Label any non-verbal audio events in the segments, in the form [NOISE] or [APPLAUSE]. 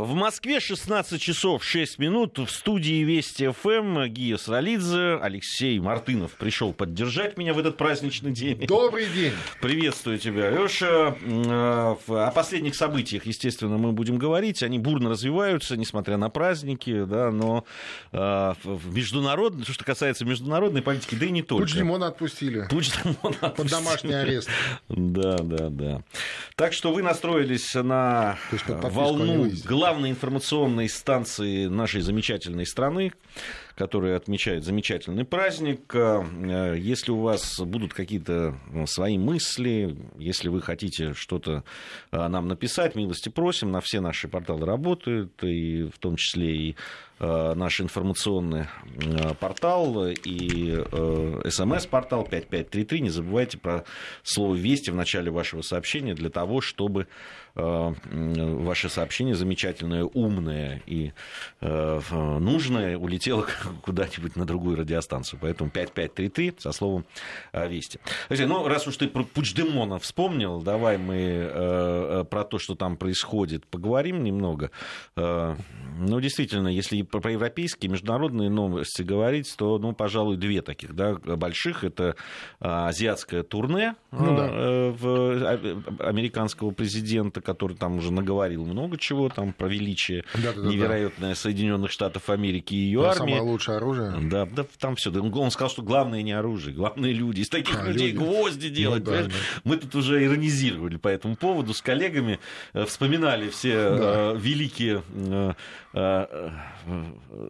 В Москве 16 часов 6 минут. В студии Вести ФМ Гия Саралидзе, Алексей Мартынов пришел поддержать меня в этот праздничный день. Добрый день. Приветствую тебя, Леша. Э, о последних событиях, естественно, мы будем говорить. Они бурно развиваются, несмотря на праздники, да, но э, в международной, что касается международной политики, да и не только. Пучдемона отпустили. Пучдемона отпустили. Под домашний арест. Да, да, да. Так что вы настроились на волну главной главной информационной станции нашей замечательной страны, которая отмечает замечательный праздник. Э, если у вас будут какие-то ну, свои мысли, если вы хотите что-то э, нам написать, милости просим. На все наши порталы работают, и в том числе и э, наш информационный портал и смс-портал 5533. Не забывайте про слово «Вести» в начале вашего сообщения для того, чтобы ваше сообщение замечательное, умное и нужное улетело [LAUGHS] куда-нибудь на другую радиостанцию. Поэтому 5533 со словом э, «Вести». Алексей, ну, раз уж ты про Пучдемона вспомнил, давай мы э, э, про то, что там происходит, поговорим немного. Э, ну, действительно, если про, европейские, международные новости говорить, то, ну, пожалуй, две таких, да, больших. Это э, азиатское турне ну, да. э, в, американского президента, который там уже наговорил много чего, там про величие да, да, невероятное да. Соединенных Штатов Америки и ее да, армии лучшее оружие. Да, да, там все. Он сказал, что главное не оружие, главное люди. Из таких а, людей люди. гвозди ну делать. Ну, да, да. Мы тут уже иронизировали по этому поводу с коллегами, э, вспоминали все да. э, великие э,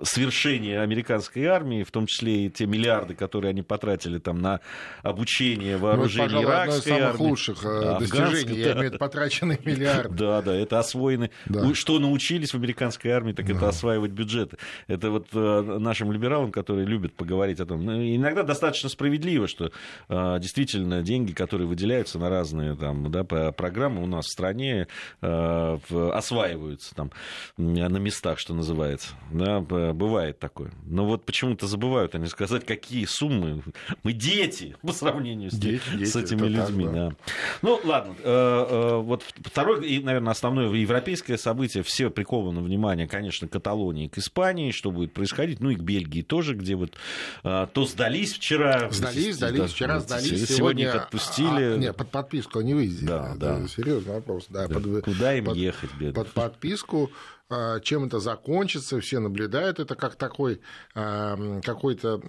свершения американской армии, в том числе и те миллиарды, которые они потратили там на обучение вооружений ну, иракской одно из самых армии. лучших достижений, да. я имею в виду [LAUGHS] потраченные миллиарды. [LAUGHS] Да, да, это освоены. Да. Что научились в американской армии, так да. это осваивать бюджеты. Это вот нашим либералам, которые любят поговорить о том. Ну, иногда достаточно справедливо, что э, действительно деньги, которые выделяются на разные там, да, программы у нас в стране, э, осваиваются там, на местах, что называется. Да, бывает такое. Но вот почему-то забывают они сказать, какие суммы. Мы дети по сравнению с, дети, с этими людьми. Так, да. Да. Ну, ладно. Э, вот второе и, наверное, основное европейское событие, все приковано внимание, конечно, к Каталонии, к Испании, что будет происходить, ну и к Бельгии тоже, где вот а, то сдались вчера. Сдались, сдались, да, вчера сдались. Сегодня, их отпустили. А, нет, под подписку они выездили. Да, да. Серьезный вопрос. Да, да. Под, Куда им под, ехать, бедно? Под подписку а, чем это закончится, все наблюдают это как такой какой-то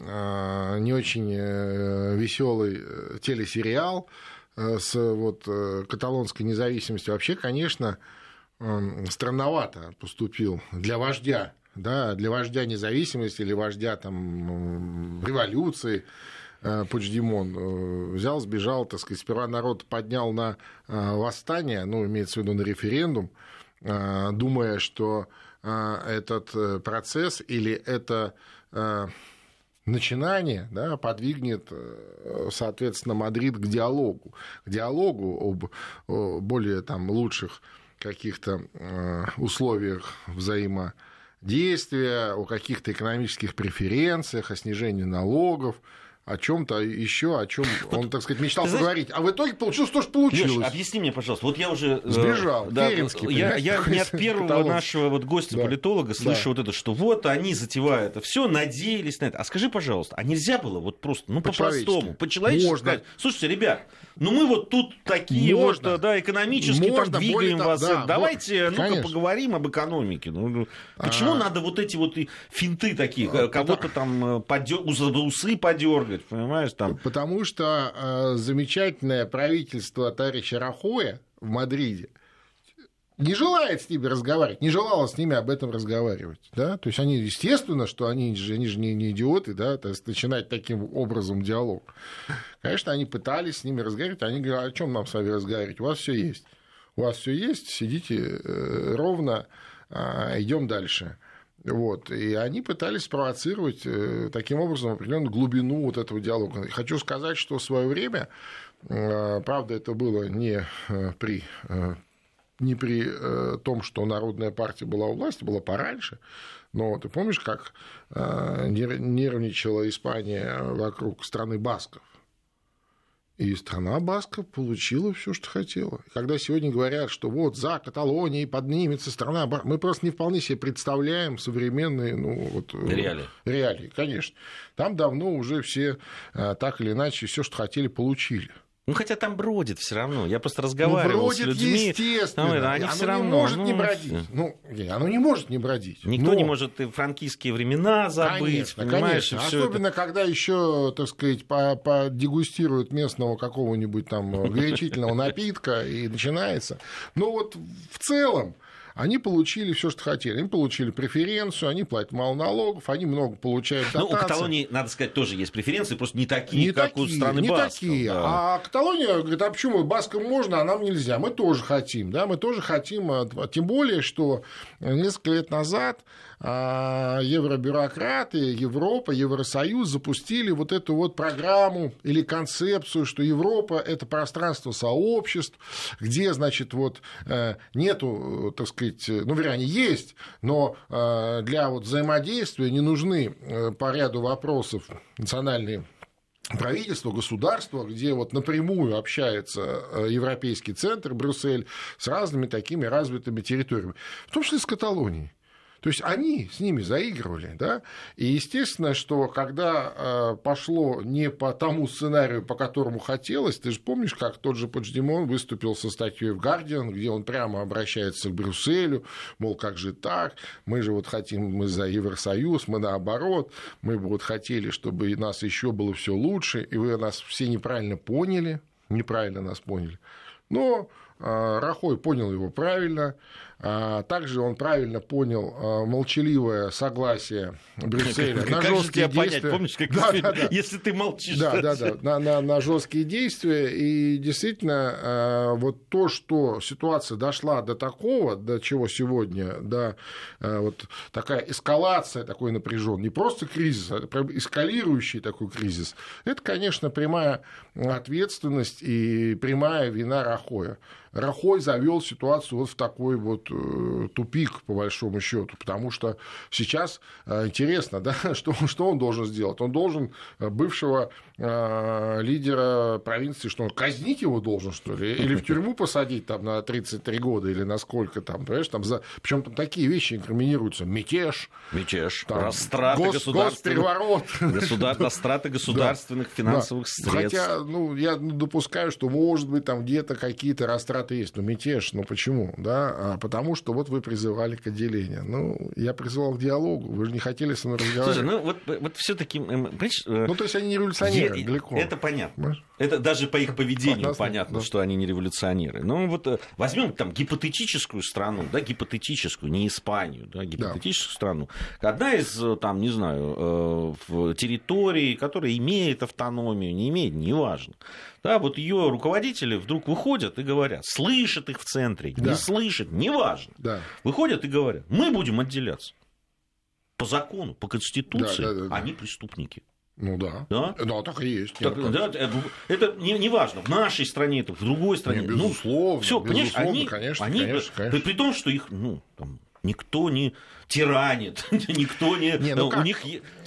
не очень э, веселый э, телесериал с вот каталонской независимостью. Вообще, конечно, странновато поступил для вождя да, для вождя независимости или вождя там, революции, э, Пучдемон э, взял, сбежал, так сказать, сперва народ поднял на э, восстание, ну, имеется в виду на референдум, думая, что этот процесс или это начинание да, подвигнет, соответственно, Мадрид к диалогу, к диалогу об более там, лучших каких-то условиях взаимодействия действия, о каких-то экономических преференциях, о снижении налогов, о чем-то еще, о чем он, так сказать, мечтал Ты поговорить. Знаешь, а в итоге получилось то, что получилось. Леш, объясни мне, пожалуйста. Вот я уже... Э, Сбежал. Да, Керенский, я, я не от первого каталог. нашего вот гостя-политолога да. слышу да. вот это, что вот они затевают это все, надеялись на это. А скажи, пожалуйста, а нельзя было вот просто, ну, по-простому, по-человечески Можно. сказать, слушайте, ребят, ну мы вот тут такие Можно. вот, да, экономически Можно, там двигаем вас. Да, Давайте, вот, ну-ка, поговорим об экономике. Ну, ну почему а... надо вот эти вот финты такие, а, кого-то там э, подер... усы подергать? Делать, понимаешь, там. Потому что э, замечательное правительство товарища Рахоя в Мадриде не желает с ними разговаривать, не желало с ними об этом разговаривать, да, то есть они, естественно, что они же, они же не, не идиоты, да, то есть начинать таким образом диалог. Конечно, они пытались с ними разговаривать, они говорят, о чем нам с вами разговаривать, у вас все есть, у вас все есть, сидите э, ровно, а, идем дальше. Вот. И они пытались спровоцировать э, таким образом определенную глубину вот этого диалога. Хочу сказать, что в свое время, э, правда, это было не э, при не при том, что Народная партия была у власти, было пораньше, но ты помнишь, как нервничала Испания вокруг страны Басков? И страна Баска получила все, что хотела. Когда сегодня говорят, что вот за Каталонией поднимется страна мы просто не вполне себе представляем современные ну, вот, э, реалии. реалии, конечно. Там давно уже все э, так или иначе все, что хотели, получили. Ну, хотя там бродит все равно. Я просто разговаривал ну, бродит, с людьми. естественно. Там, они оно все не равно, может ну, не бродить. Ну, оно не может не бродить. Никто но... не может и франкийские времена забыть. Конечно, конечно. Особенно, это... когда еще, так сказать, подегустируют местного какого-нибудь там горячительного напитка и начинается. Но вот в целом они получили все, что хотели. Они получили преференцию, они платят мало налогов, они много получают дотаций. Ну, у Каталонии, надо сказать, тоже есть преференции, просто не такие, не как такие, у страны не Басков. такие. Да. А Каталония говорит, а почему Баскам можно, а нам нельзя? Мы тоже хотим, да, мы тоже хотим, а, тем более, что несколько лет назад евробюрократы, Европа, Евросоюз запустили вот эту вот программу или концепцию, что Европа – это пространство сообществ, где, значит, вот э, нету, так сказать, ну, вернее, есть, но э, для вот взаимодействия не нужны э, по ряду вопросов национальные правительство, государство, где вот напрямую общается Европейский центр, Брюссель, с разными такими развитыми территориями, в том числе с Каталонией. То есть они с ними заигрывали, да, и естественно, что когда э, пошло не по тому сценарию, по которому хотелось, ты же помнишь, как тот же Почдемон выступил со статьей в Гардиан, где он прямо обращается к Брюсселю, мол, как же так, мы же вот хотим, мы за Евросоюз, мы наоборот, мы бы вот хотели, чтобы нас еще было все лучше, и вы нас все неправильно поняли, неправильно нас поняли. Но э, Рахой понял его правильно, также он правильно понял а, молчаливое согласие Брюсселя на жесткие действия. Помнишь, как [LAUGHS] да, да, да. если ты молчишь? Да, да, да, на, на, на жесткие действия. И действительно, а, вот то, что ситуация дошла до такого, до чего сегодня, до вот такая эскалация такой напряжен, не просто кризис, а эскалирующий такой кризис, это, конечно, прямая ответственность и прямая вина Рахоя. Рахой завел ситуацию вот в такой вот э, тупик, по большому счету, потому что сейчас э, интересно, да, [LAUGHS] что, что он должен сделать? Он должен э, бывшего лидера провинции, что он казнить его должен, что ли, или в тюрьму посадить там на 33 года, или на сколько там, понимаешь, там за... Причем там такие вещи инкриминируются, мятеж, мятеж, там, растраты гос... госпереворот, государ... [LAUGHS] растраты государственных да. финансовых да. средств. Хотя, ну, я допускаю, что, может быть, там где-то какие-то растраты это есть, ну, мятеж, ну, почему, да, а потому что вот вы призывали к отделению. Ну, я призывал к диалогу, вы же не хотели со мной разговаривать. Слушай, ну, вот, вот все таки понимаешь... Э, ну, то есть, они не революционеры, я, далеко. Это понятно. Понимаешь? Это даже по их поведению Понятно, понятно да. что они не революционеры. Ну, вот э, возьмем там гипотетическую страну, да, гипотетическую, не Испанию, да, гипотетическую да. страну. Одна из, э, там, не знаю, территорий, которая имеет автономию, не имеет, неважно. Да, вот ее руководители вдруг выходят и говорят, слышат их в центре, да. не слышат, неважно. Да. Выходят и говорят, мы будем отделяться. По закону, по конституции, да, да, да, да. они преступники. Ну да. Да, да так и есть. Так, да, это не, не важно, в нашей стране, это в другой стране. Не, ну, безусловно. Ну, все, понимаешь, они, конечно, они конечно, конечно. При, при том, что их, ну, там, никто не тиранит, [LAUGHS] никто не... не ну у них...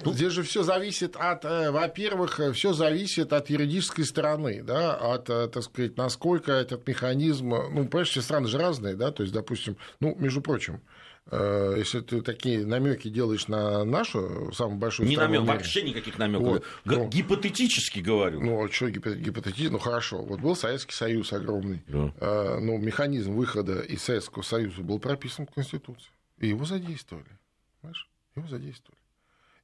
Ну... Здесь же все зависит от, э, во-первых, все зависит от юридической стороны, да, от, э, так сказать, насколько этот механизм, ну, понимаешь, все страны же разные, да, то есть, допустим, ну, между прочим, э, если ты такие намеки делаешь на нашу самую большую не намек, вообще никаких намеков. Вот, ну, гипотетически говорю. Ну, а что гипотетически? Ну, хорошо. Вот был Советский Союз огромный. Да. Ну, механизм выхода из Советского Союза был прописан в Конституции. И его задействовали. Понимаешь? Его задействовали.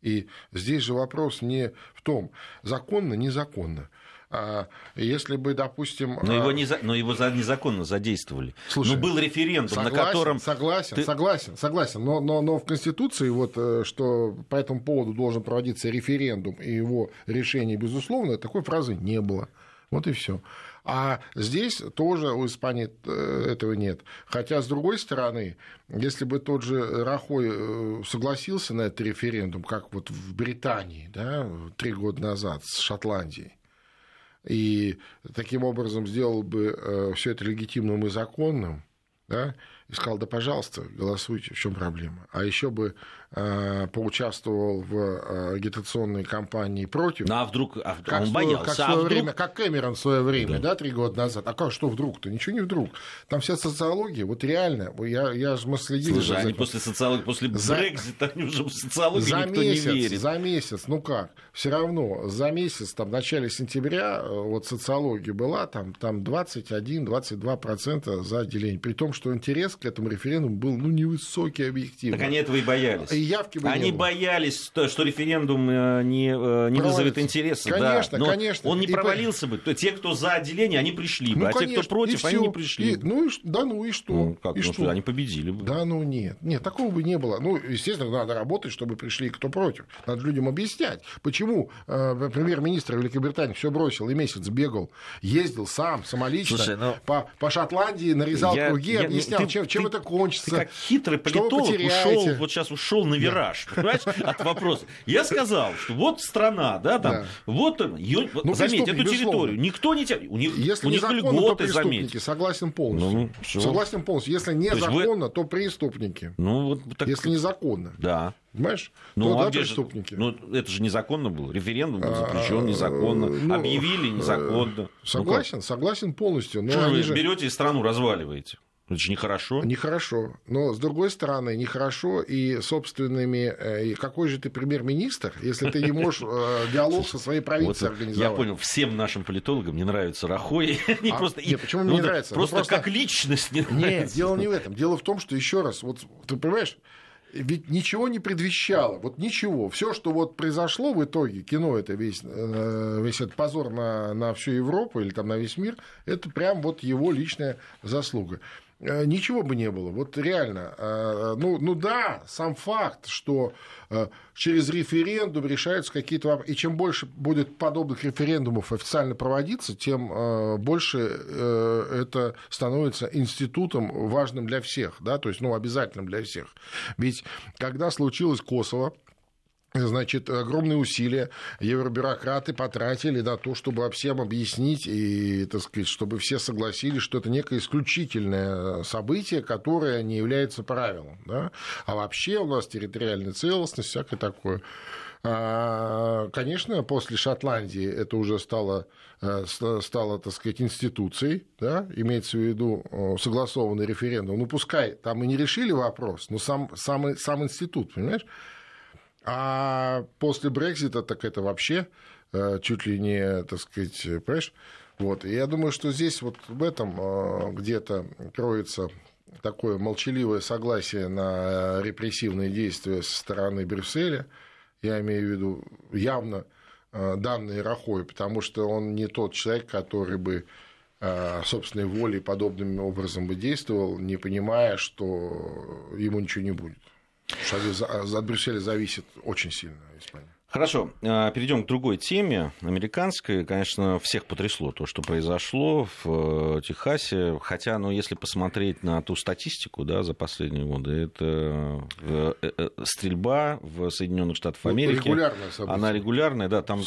И здесь же вопрос не в том, законно, незаконно. А если бы, допустим... Но его, а, не, но его незаконно задействовали. Слушай, но был референдум, согласен, на котором... Согласен, ты... согласен, согласен. Но, но, но в Конституции, вот, э, что по этому поводу должен проводиться референдум, и его решение, безусловно, такой фразы не было. Вот и все. А здесь тоже у Испании э, этого нет. Хотя, с другой стороны, если бы тот же Рахой э, согласился на этот референдум, как вот в Британии да, три года назад с Шотландией, и таким образом сделал бы э, все это легитимным и законным, да, и сказал, да, пожалуйста, голосуйте, в чем проблема. А еще бы поучаствовал в э, агитационной кампании против. Ну, а вдруг а, как он боялся. Как, а свое вдруг... время, как Кэмерон в свое время, да. да, три года назад. А как, что вдруг-то? Ничего не вдруг. Там вся социология, вот реально, я, я мы следили Слушай, за они после социологии, после за... Брекзита, они уже в социологию за никто месяц, не верит. За месяц, ну как, все равно, за месяц, там, в начале сентября, э, вот социология была, там, там 21-22% за отделение. При том, что интерес к этому референдуму был ну, невысокий объективно. Так они этого и боялись. Явки бы они боялись, что референдум э, не, э, не вызовет интереса. Конечно, да. Но конечно. Он не и провалился по... бы. Те, кто за отделение, они пришли бы. Ну, а конечно, те, кто против, они не пришли. И, ну, и, да, ну и что? Ну, как, и ну, что? Они победили бы. Да, ну нет. Нет, такого бы не было. Ну, естественно, надо работать, чтобы пришли кто против. Надо людям объяснять, почему э, премьер-министр Великобритании все бросил и месяц бегал, ездил сам, самолично Слушай, ну... по, по Шотландии, нарезал я, круги, я, объяснял, ты, чем, чем ты, это кончится. Ты как хитрый политолог ушел, вот сейчас ушел на вираж, да. понимаешь, от вопроса. Я сказал, что вот страна, да, там, да. вот ее, ну, заметь, эту территорию, безусловно. никто не у них, Если у них незаконно, льготы, то преступники, заметь. согласен полностью. Ну, ну согласен полностью. Если незаконно, то, вы... то преступники. Ну, вот так... Если незаконно. Да. Понимаешь? Ну, то, а да, где преступники. Же, ну, это же незаконно было. Референдум был запрещен незаконно. Ну, Объявили незаконно. Согласен, ну, согласен полностью. Но что вы же... берете и страну разваливаете? Это же нехорошо. Нехорошо. Но, с другой стороны, нехорошо и собственными... Э, и какой же ты премьер-министр, если ты не можешь э, диалог со своей правительством организовать? Я понял, всем нашим политологам не нравится Рахой. [LAUGHS] не а, просто, нет, почему мне не нравится? Просто, просто как личность не нравится. Нет, дело не в этом. Дело в том, что, еще раз, вот ты понимаешь, ведь ничего не предвещало, вот ничего. Все, что вот произошло в итоге, кино это весь, э, весь этот позор на, на всю Европу или там на весь мир, это прям вот его личная заслуга. Э, ничего бы не было. Вот реально. Э, ну, ну да, сам факт, что э, через референдум решаются какие-то вопросы. И чем больше будет подобных референдумов официально проводиться, тем больше это становится институтом важным для всех. Да? То есть, ну, обязательным для всех. Ведь когда случилось Kosovo, Значит, огромные усилия евробюрократы потратили на то, чтобы всем объяснить и, так сказать, чтобы все согласились, что это некое исключительное событие, которое не является правилом. Да? А вообще у нас территориальная целостность, всякое такое. А, конечно, после Шотландии это уже стало, э, стало так сказать, институцией, да? имеется в виду согласованный референдум. Ну, пускай там и не решили вопрос, но сам, сам, сам институт, понимаешь? А после Брекзита так это вообще э, чуть ли не, так сказать, понимаешь? Вот. И я думаю, что здесь вот в этом э, где-то кроется такое молчаливое согласие на репрессивные действия со стороны Брюсселя. Я имею в виду явно э, данные Рахой, потому что он не тот человек, который бы собственной волей подобным образом бы действовал, не понимая, что ему ничего не будет. Потому что от Брюсселя зависит очень сильно Испания. Хорошо, а, перейдем к другой теме, американской. Конечно, всех потрясло то, что произошло в э, Техасе. Хотя, ну, если посмотреть на ту статистику да, за последние годы, это э, э, стрельба в Соединенных Штатах ну, Америки. Регулярная событие. Она регулярная, да. Там,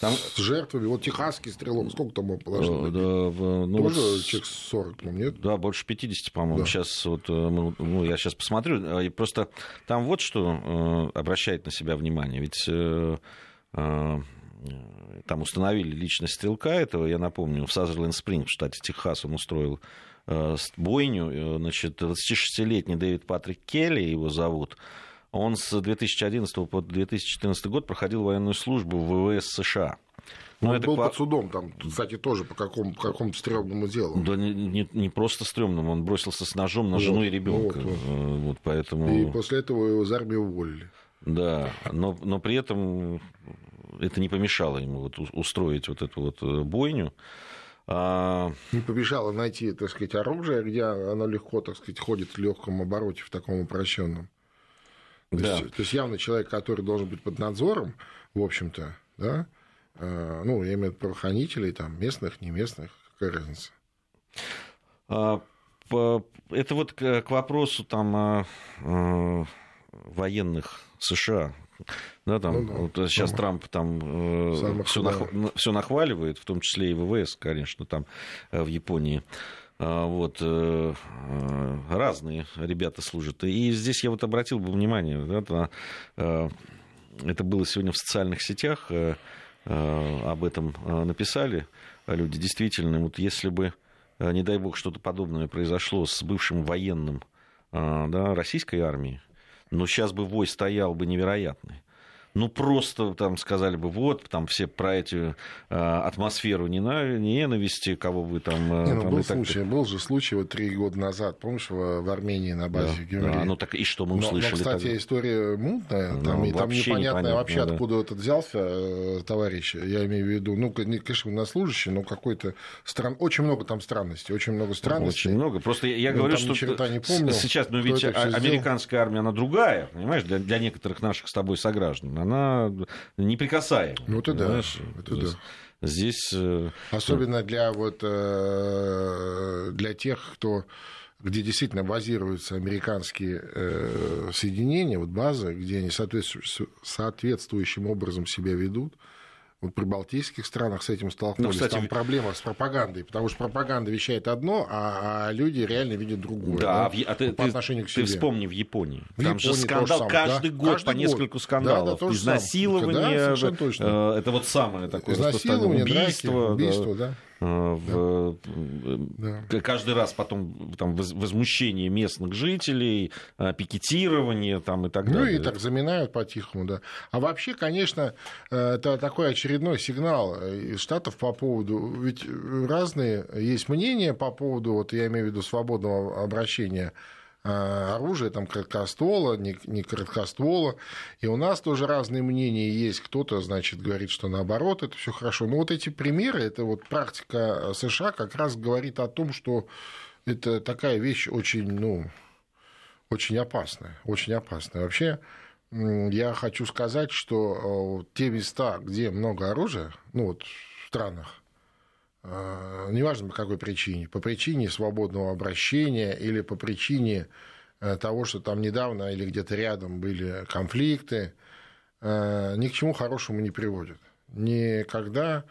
там... С жертвами. Вот техасский стрелок, сколько там положено? Да, в, ну, Тоже вот, человек 40, по нет? Да, больше 50, по-моему. Да. Сейчас вот, ну, я сейчас посмотрю. И просто там вот что обращает на себя внимание. Ведь там установили личность стрелка этого, я напомню, в Сазерленд Спринг, в штате Техас, он устроил э, бойню, э, значит, 26-летний Дэвид Патрик Келли его зовут, он с 2011 по 2014 год проходил военную службу в ВВС США. Но он это был под судом, там, кстати, тоже по какому, по какому стрёмному делу. Да не, не, не просто стрёмному, он бросился с ножом на вот, жену и ребенка. Вот, вот. вот, поэтому... И после этого его из армии уволили. Да, но, но при этом это не помешало ему вот устроить вот эту вот э, бойню. А... Не помешало найти, так сказать, оружие, где оно легко, так сказать, ходит в легком обороте, в таком упрощенном. То, да. есть, то есть явно человек, который должен быть под надзором, в общем-то, да, э, ну, я имею в виду правоохранителей, там, местных, не местных, какая разница? А, это вот к вопросу там военных США. Да, там, ну, да. Вот сейчас Дома. Трамп там э, все, нах... все нахваливает, в том числе и ВВС, конечно, там э, в Японии. Вот, разные ребята служат. И здесь я вот обратил бы внимание, это, это было сегодня в социальных сетях, об этом написали люди. Действительно, вот если бы, не дай бог, что-то подобное произошло с бывшим военным да, российской армии, но сейчас бы вой стоял бы невероятный ну, просто там сказали бы, вот, там все про эту э, атмосферу ненависти, кого вы там... Э, Не, ну, там был, случай, так... был же случай вот три года назад, помнишь, в, в Армении на базе да, Да, ну так и что мы услышали? Но, но кстати, тогда? история мутная, там, ну, и там непонятно, непонятно вообще, да. откуда этот взялся э, товарищ, я имею в виду, ну, конечно, военнослужащий, но какой-то стран... Очень много там странностей, очень много странностей. Очень много, просто я, я ну, говорю, что не помню, сейчас, ну, ведь американская сделал. армия, она другая, понимаешь, для, для некоторых наших с тобой сограждан она неприкасаема. Ну, это да. Это да. Здесь... Э, Особенно для, вот, э, для тех, кто где действительно базируются американские э, соединения, вот базы, где они соответствующим образом себя ведут, вот при балтийских странах с этим столкнулись. Ну, кстати, Там проблема с пропагандой, потому что пропаганда вещает одно, а, а люди реально видят другое. Да, да? А ты, по отношению к себе. Ты вспомни в Японии. В Там Японии же скандал сам, каждый да? год каждый по нескольку скандалов. Да, да, Изнасилование, да, точно. Э, это вот самое такое Изнасилование, убийство. Драки, убийство да. да. Э, в, да. Э, каждый раз потом там, возмущение местных жителей, э, пикетирование там, и так ну, далее. Ну и так заминают по-тихому, да. А вообще, конечно, это такой очередной сигнал из Штатов по поводу... Ведь разные есть мнения по поводу, вот я имею в виду свободного обращения а, оружие, там, короткоствола, не, не короткоствола. И у нас тоже разные мнения есть. Кто-то, значит, говорит, что наоборот, это все хорошо. Но вот эти примеры, это вот практика США как раз говорит о том, что это такая вещь очень, ну, очень опасная, очень опасная. Вообще, я хочу сказать, что те места, где много оружия, ну, вот в странах, неважно по какой причине, по причине свободного обращения или по причине э, того, что там недавно или где-то рядом были конфликты, э, ни к чему хорошему не приводит. Никогда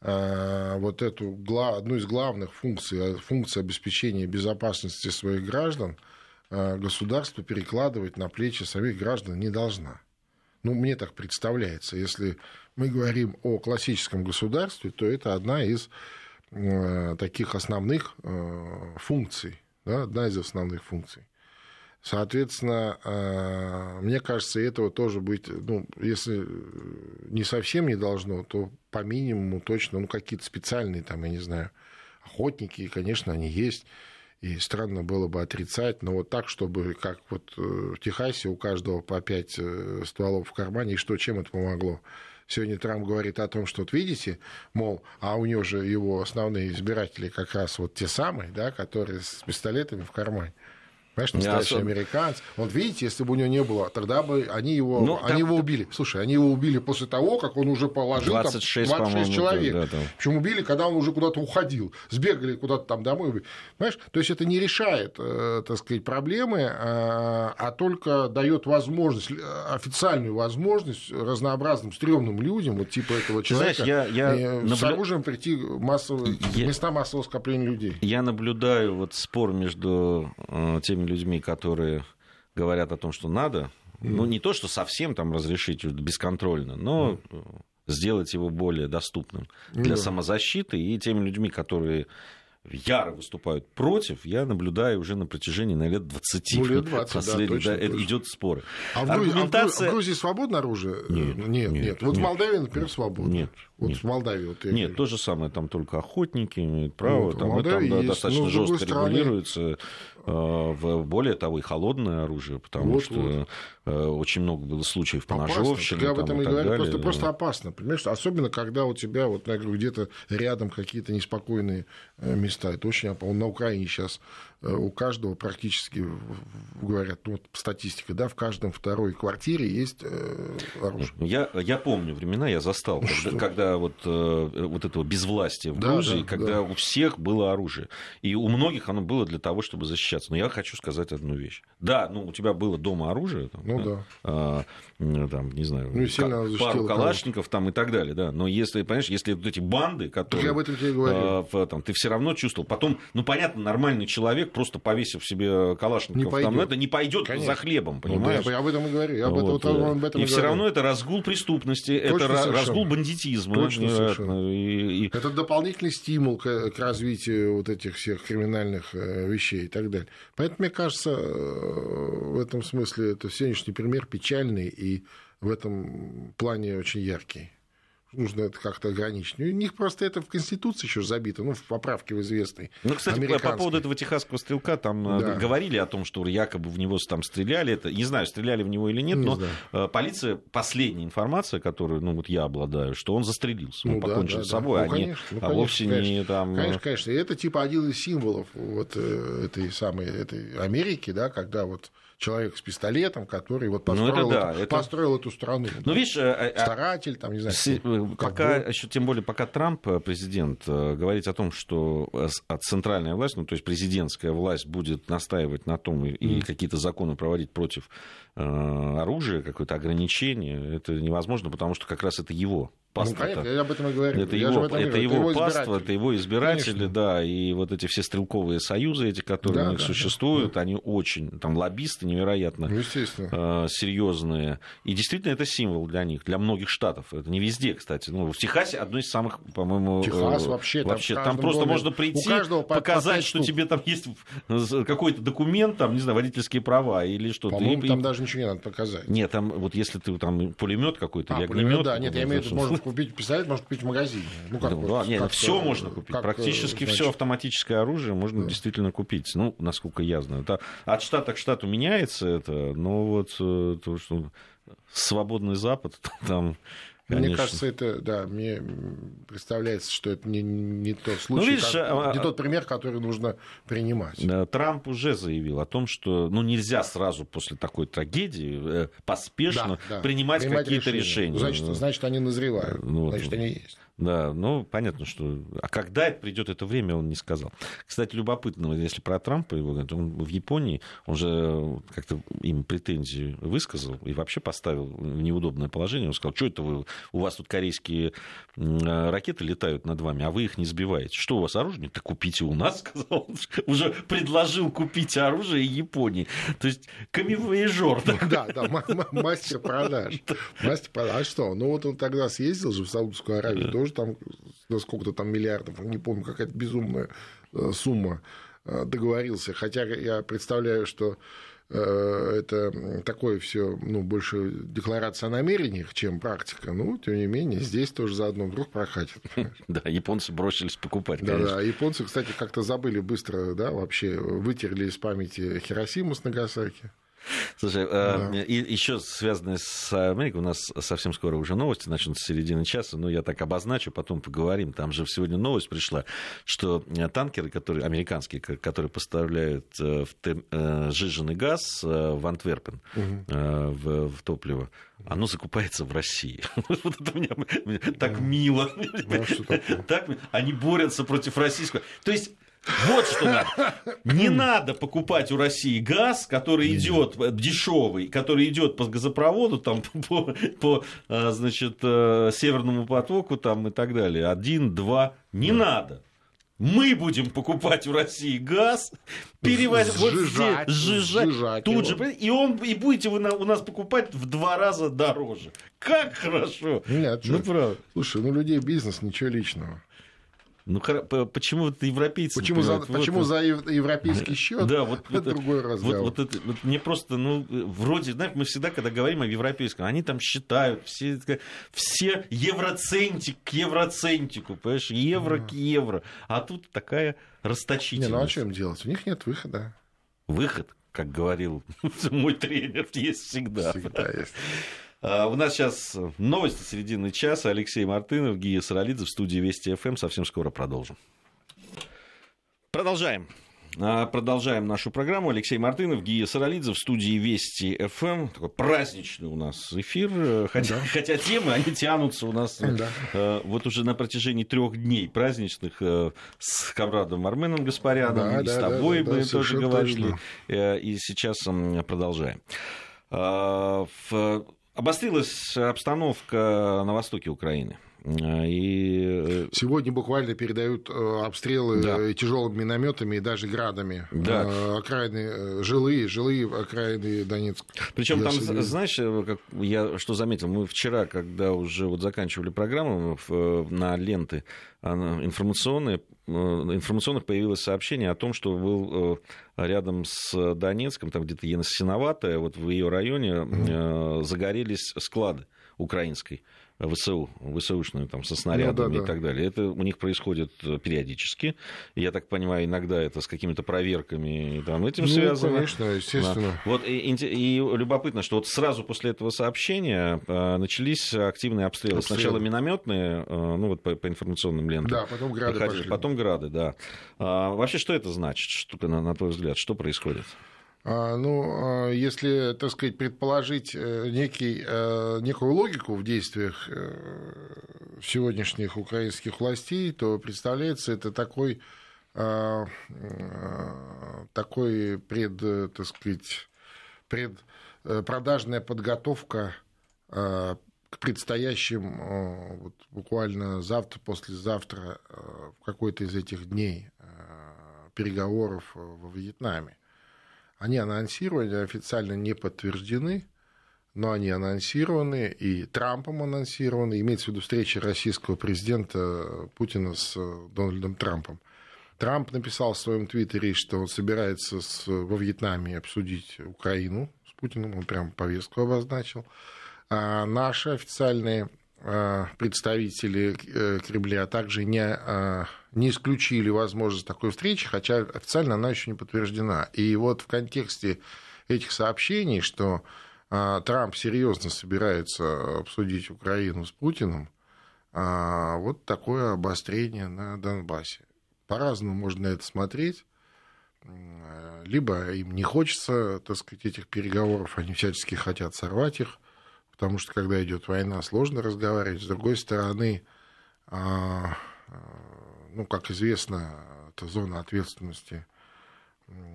э, вот эту одну из главных функций, функции обеспечения безопасности своих граждан, государство перекладывать на плечи самих граждан не должна. Ну, мне так представляется. Если мы говорим о классическом государстве, то это одна из э, таких основных э, функций, да, одна из основных функций. Соответственно, э, мне кажется, этого тоже быть, ну, если не совсем не должно, то по минимуму точно, ну, какие-то специальные, там, я не знаю, охотники, конечно, они есть, и странно было бы отрицать, но вот так, чтобы как вот в Техасе у каждого по пять стволов в кармане, и что, чем это помогло? Сегодня Трамп говорит о том, что вот видите, мол, а у него же его основные избиратели как раз вот те самые, да, которые с пистолетами в кармане. Понимаешь, настоящий особо... американец. Вот видите, если бы у него не было, тогда бы они его, ну, они там... его убили. Слушай, они его убили после того, как он уже положил 26, там 26 человек. Да, там. Причем убили, когда он уже куда-то уходил. Сбегали куда-то там домой. Понимаешь? То есть это не решает, э, так сказать, проблемы, а, а только дает возможность, э, официальную возможность разнообразным стрёмным людям, вот типа этого человека, Знаешь, я, я наблю... с оружием прийти массово, я... места массового скопления людей. Я наблюдаю вот спор между э, теми теми людьми, которые говорят о том, что надо, ну не то, что совсем там разрешить бесконтрольно, но сделать его более доступным для mm. самозащиты, и теми людьми, которые яро выступают против, я наблюдаю уже на протяжении, наверное, лет 20. Ну, лет 20, да, точно, да, точно. идет споры. А в, Аргументация... а в Грузии свободно оружие? Нет, нет. нет. нет. Вот нет. в Молдавии, например, свободно. Нет. Вот нет. в Молдавии. Вот нет, то же самое, там только охотники имеют право, вот, там, там да, достаточно ну, жестко стороны... регулируется. Э, более того, и холодное оружие, потому вот, что вот. Э, очень много было случаев поножовщины. Я об этом и, и говорю, просто, да. просто опасно, понимаешь? Особенно, когда у тебя вот, я говорю, где-то рядом какие-то неспокойные э, места. Это очень опасно. На Украине сейчас у каждого практически, говорят, ну, вот статистика, да, в каждом второй квартире есть оружие. Я, я помню времена, я застал, ну, когда, когда вот, вот этого безвластия в Грузии, да, да, когда да. у всех было оружие. И у многих оно было для того, чтобы защищать защищаться. Но я хочу сказать одну вещь. Да, ну, у тебя было дома оружие. Там, ну, да. А, там, не знаю, ну, сильно пару калашников там и так далее, да. Но если, понимаешь, если вот эти банды, которые... Я об этом тебе говорю. А, там, ты все равно чувствовал. Потом, ну, понятно, нормальный человек, просто повесив себе калашников, не там, это не пойдет за хлебом, понимаешь? Ну, да, я об этом и говорю. Я вот. об этом, об этом и, и все равно это разгул преступности, Точно это совершенно. разгул бандитизма. Точно совершенно. И, и... Это дополнительный стимул к, к развитию вот этих всех криминальных э, вещей и так далее. Поэтому, мне кажется, э, в этом смысле это сегодняшний пример печальный и в этом плане очень яркий нужно это как-то ограничить. У них просто это в Конституции еще забито, ну, в поправке в известной. Ну, кстати, по поводу этого техасского стрелка, там э, да. говорили о том, что якобы в него там стреляли. Это, не знаю, стреляли в него или нет, не но знаю. Э, полиция, последняя информация, которую, ну, вот я обладаю, что он застрелился, ну, он да, покончил да, с собой, да. ну, а, конечно, не, ну, а вовсе конечно. не там... Конечно, конечно. И это типа один из символов вот э, этой самой этой Америки, да, когда вот человек с пистолетом, который вот построил, ну, это, да, это... построил эту страну. Ну, видишь, э, э, старатель, там, не знаю. С... Пока, еще тем более, пока Трамп, э, президент, говорит о том, что центральная власть, ну, то есть президентская власть будет настаивать на том и, и какие-то законы проводить против оружия, какое-то ограничение, это невозможно, потому что как раз это его паства. Ну, конечно, я об этом и говорю. Это я его, это это его, его паства, это его избиратели, конечно. да, и вот эти все стрелковые союзы, эти, которые да, у них да, существуют, да. они очень, там, лоббисты невероятно ну, э, серьезные. И действительно, это символ для них, для многих штатов. Это не везде, кстати. Ну, в Техасе одно из самых, по-моему... Техас вообще, вообще там, там просто доме, можно прийти, показать, что тебе там есть какой-то документ, там, не знаю, водительские права или что-то. По-моему, там даже ничего не надо показать. Нет, там вот если ты там пулемет какой-то а, или огнемет. Да, нет, я имею в виду, можно купить пистолет, можно купить в магазине. Ну, как, ну, да, нет, как, все можно купить. Как, Практически все автоматическое оружие можно да. действительно купить. Ну, насколько я знаю. Это от штата к штату меняется это, но вот э, то, что свободный Запад, [LAUGHS] там Конечно. Мне кажется, это, да, мне представляется, что это не, не тот ну, случай, ну, видишь, как, а, не тот пример, который нужно принимать. Трамп уже заявил о том, что ну, нельзя сразу после такой трагедии э, поспешно да, да, принимать, принимать какие-то решения. решения. Значит, значит, они назревают, ну, значит, они есть. Да, ну, понятно, что... А когда придет это время, он не сказал. Кстати, любопытно, если про Трампа, его, он в Японии, он же как-то им претензии высказал и вообще поставил в неудобное положение. Он сказал, что это вы, у вас тут корейские ракеты летают над вами, а вы их не сбиваете. Что у вас оружие? Так купите у нас, сказал. [LAUGHS] Уже предложил купить оружие Японии. То есть камевоежор. Да, да, мастер продаж. [LAUGHS] Мастер продаж. А что? Ну, вот он тогда съездил же в Саудовскую Аравию, тоже там сколько-то там миллиардов, не помню, какая-то безумная э, сумма э, договорился. Хотя я представляю, что э, это такое все, ну, больше декларация о намерениях, чем практика. Ну, тем не менее, здесь тоже заодно вдруг прокатит. [LAUGHS] Да, японцы бросились покупать. Да, да. Японцы, кстати, как-то забыли быстро, да, вообще вытерли из памяти Хиросиму с Нагасаки. Слушай, да. э, и еще связанные с Америкой, у нас совсем скоро уже новости начнутся с середины часа, но я так обозначу, потом поговорим. Там же сегодня новость пришла, что э, танкеры, которые, американские, которые поставляют э, в тем, э, сжиженный газ в Антверпен, угу. в, в топливо, оно закупается в России. [LAUGHS] Вот это мне так мило. [LAUGHS] Так, они борются против российского. То есть вот что надо. Не надо покупать у России газ, который идет дешевый, который идет по газопроводу, там, [LAUGHS] по, по а, значит, э, Северному потоку там, и так далее. Один, два. Не да. надо. Мы будем покупать у России газ, перевозить, вот здесь, сжижать, сжижать тут его. же, и, он, и будете вы на, у нас покупать в два раза дороже. Как хорошо. Нет, ну, правда. Слушай, ну, людей бизнес, ничего личного. Ну, почему вот европейцы... Почему, за, вот, почему за европейский счет? [LAUGHS] Да, вот [LAUGHS] это другой разговор. Вот, вот это, вот мне просто, ну, вроде, знаешь, мы всегда, когда говорим о европейском, они там считают, все, все евроцентик к евроцентику, понимаешь, евро к евро. А тут такая расточительность. Не, ну а что им делать? У них нет выхода. Выход, как говорил [LAUGHS] мой тренер, есть всегда. Всегда есть. А, у нас сейчас новости середины часа. Алексей Мартынов, Гия Саралидзе в студии Вести ФМ. Совсем скоро продолжим. Продолжаем. А, продолжаем нашу программу. Алексей Мартынов, Гия Саралидзе в студии Вести ФМ. Такой праздничный у нас эфир. Хотя, да. [LAUGHS] хотя темы, они тянутся у нас да. э, вот уже на протяжении трех дней праздничных э, с Камрадом Арменом Гаспаряном. Да, и да, с тобой да, да, мы да, тоже говорили. Э, и сейчас э, продолжаем. Э, в... Обострилась обстановка на востоке Украины. А, и... Э, Сегодня буквально передают э, обстрелы да. тяжелыми минометами и даже градами. Да. Э, окраины жилые, жилые окраины Донецка. Причем там, следили. знаешь, как я что заметил, мы вчера, когда уже вот заканчивали программу на ленты информационные, информационных появилось сообщение о том, что был рядом с Донецком, там где-то Еносиноватая, вот в ее районе mm-hmm. загорелись склады украинской ВСУ, ВСУшную, там, со снарядами ну, да, да. и так далее. Это у них происходит э, периодически. Я так понимаю, иногда это с какими-то проверками и там, этим ну, связано. конечно, естественно. Да. Вот, и, и, и любопытно, что вот сразу после этого сообщения э, начались активные обстрелы. Обстрелы. Сначала минометные, э, ну вот по, по информационным лентам. Да, потом грады пошли. Потом грады, да. А, вообще, что это значит, что, на, на твой взгляд? Что происходит? А, ну, а, если, так сказать, предположить э, некий, э, некую логику в действиях э, сегодняшних украинских властей, то представляется это такой, а, такой пред, так сказать, предпродажная подготовка к предстоящим вот, буквально завтра, послезавтра, в какой-то из этих дней переговоров во Вьетнаме. Они анонсированы, официально не подтверждены, но они анонсированы, и Трампом анонсированы. Имеется в виду встреча российского президента Путина с э, Дональдом Трампом. Трамп написал в своем твиттере, что он собирается с, во Вьетнаме обсудить Украину с Путиным, он прям повестку обозначил. А наши официальные представители э, Кремля также не, э, не исключили возможность такой встречи, хотя официально она еще не подтверждена. И вот в контексте этих сообщений, что Трамп серьезно собирается обсудить Украину с Путиным, вот такое обострение на Донбассе. По-разному можно это смотреть. Либо им не хочется, так сказать, этих переговоров, они всячески хотят сорвать их, потому что когда идет война, сложно разговаривать. С другой стороны, а, а, ну, как известно, это зона ответственности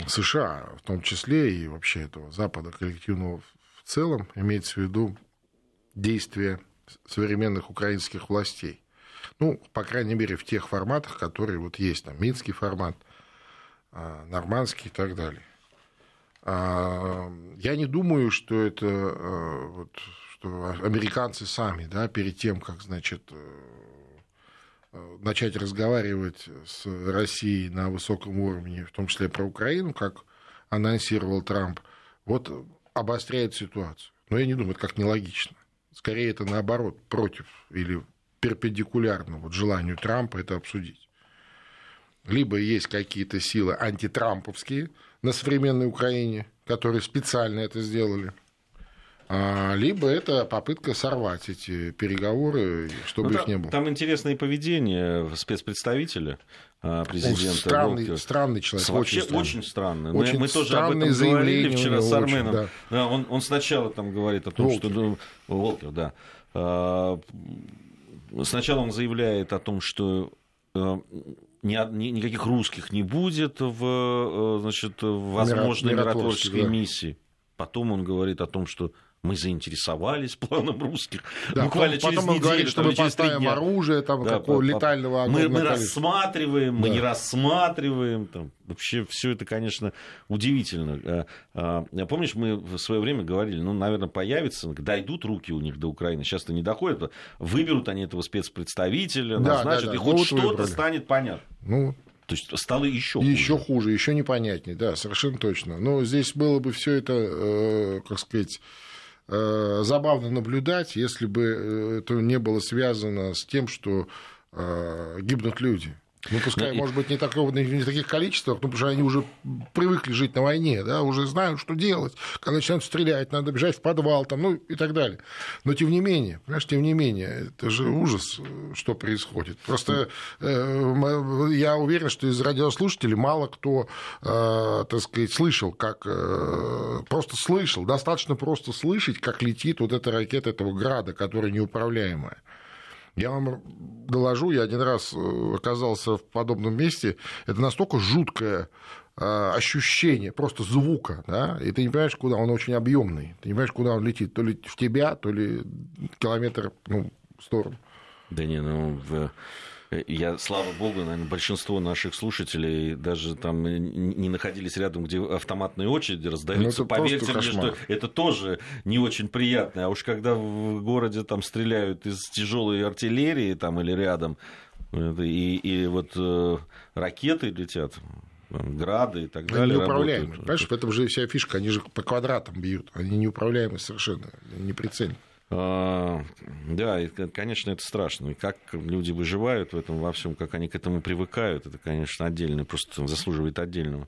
США, в том числе и вообще этого Запада коллективного в целом, имеется в виду действия современных украинских властей. Ну, по крайней мере, в тех форматах, которые вот есть, там, Минский формат, а, Нормандский и так далее. Я не думаю, что это вот, что американцы сами, да, перед тем, как, значит, э, э, начать разговаривать с Россией на высоком уровне, в том числе про Украину, как анонсировал Трамп, вот обостряет ситуацию. Но я не думаю, это как нелогично. Скорее, это наоборот, против или перпендикулярно вот желанию Трампа это обсудить. Либо есть какие-то силы антитрамповские на современной Украине, которые специально это сделали – а, либо это попытка сорвать эти переговоры, чтобы ну, их там, не было. Там интересное поведение спецпредставителя а, президента. странный, странный человек. Вообще очень, очень странный. Очень мы, мы тоже об этом говорили вчера с Арменом. Очень, да. Да, он, он сначала там говорит о том, Волкер. что... Ну, Волкер, да. А, сначала он заявляет о том, что никаких русских не будет в значит, возможной миротворческой да. миссии. Потом он говорит о том, что мы заинтересовались [LAUGHS] планом русских. Да, Буквально потом, через потом неделю, говорит, что мы поставим оружие, там, да, какого летального Мы, мы рассматриваем, да. мы не рассматриваем. Там. Вообще все это, конечно, удивительно. А, а, помнишь, мы в свое время говорили, ну, наверное, появится, дойдут руки у них до Украины. Сейчас-то не доходят. Выберут они этого спецпредставителя, да, назначат, да, да. и хоть ну, что-то выбрали. станет понятно. Ну, то есть стало еще хуже. Еще хуже, еще непонятнее, да, совершенно точно. Но здесь было бы все это, э, как сказать, Э, забавно наблюдать, если бы э, это не было связано с тем, что э, гибнут люди. Ну, пускай, Но... может быть, не, такого, не таких количествах, но потому что они уже привыкли жить на войне, да, уже знают, что делать. Когда начинают стрелять, надо бежать в подвал, там, ну и так далее. Но тем не менее, понимаешь, тем не менее, это же ужас, что происходит. Просто э, я уверен, что из радиослушателей мало кто, э, так сказать, слышал, как э, просто слышал, достаточно просто слышать, как летит вот эта ракета этого града, которая неуправляемая. Я вам доложу, я один раз э, оказался в подобном месте. Это настолько жуткое э, ощущение просто звука, да, и ты не понимаешь, куда он очень объемный, ты не понимаешь, куда он летит, то ли в тебя, то ли километр ну, в сторону. Да не, ну в я, слава богу, наверное, большинство наших слушателей даже там не находились рядом, где автоматные очереди раздаются. Ну, Поверьте мне, что это тоже не очень приятно. А уж когда в городе там стреляют из тяжелой артиллерии там или рядом, и, и вот э, ракеты летят, грады и так они далее. Неуправляемые. Понимаешь, в этом же вся фишка, они же по квадратам бьют, они неуправляемые совершенно, не прицельны. А, да, и, конечно, это страшно. И как люди выживают в этом во всем, как они к этому привыкают, это, конечно, отдельно, просто заслуживает отдельного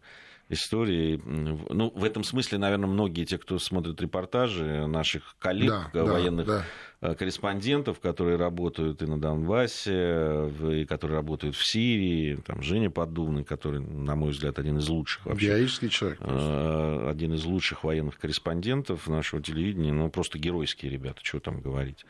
истории. Ну, в этом смысле, наверное, многие те, кто смотрит репортажи наших коллег, да, военных да, да. корреспондентов, которые работают и на Донбассе, и которые работают в Сирии, там Женя Поддубный, который, на мой взгляд, один из лучших вообще. Героический человек. Просто. Один из лучших военных корреспондентов нашего телевидения, ну, просто геройские ребята, что там говорить.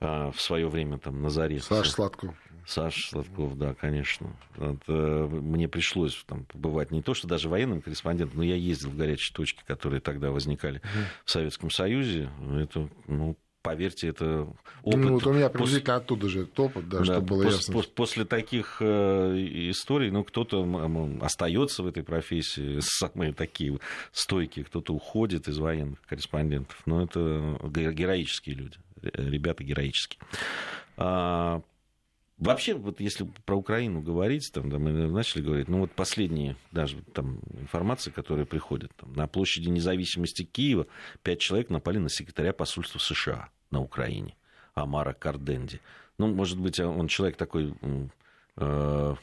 А, в свое время там на заре. Саша Сладков. Саша Сладков, да, конечно. Это, мне пришлось там побывать не то, что даже военным корреспондентом, но я ездил в горячие точки, которые тогда возникали угу. в Советском Союзе. Это, ну, поверьте, это опыт. Ну, вот у меня приблизительно после... оттуда же этот опыт, да, да чтобы было после, ясно. После, после таких э, историй, ну, кто-то остается в этой профессии, [LAUGHS] самые такие стойкие, кто-то уходит из военных корреспондентов. Но это героические люди, ребята героические. А, Вообще, вот если про Украину говорить, там, да, мы начали говорить, ну вот последние даже там информации, которые приходят, там, на площади независимости Киева пять человек напали на секретаря посольства США на Украине, Амара Карденди. Ну, может быть, он человек такой э,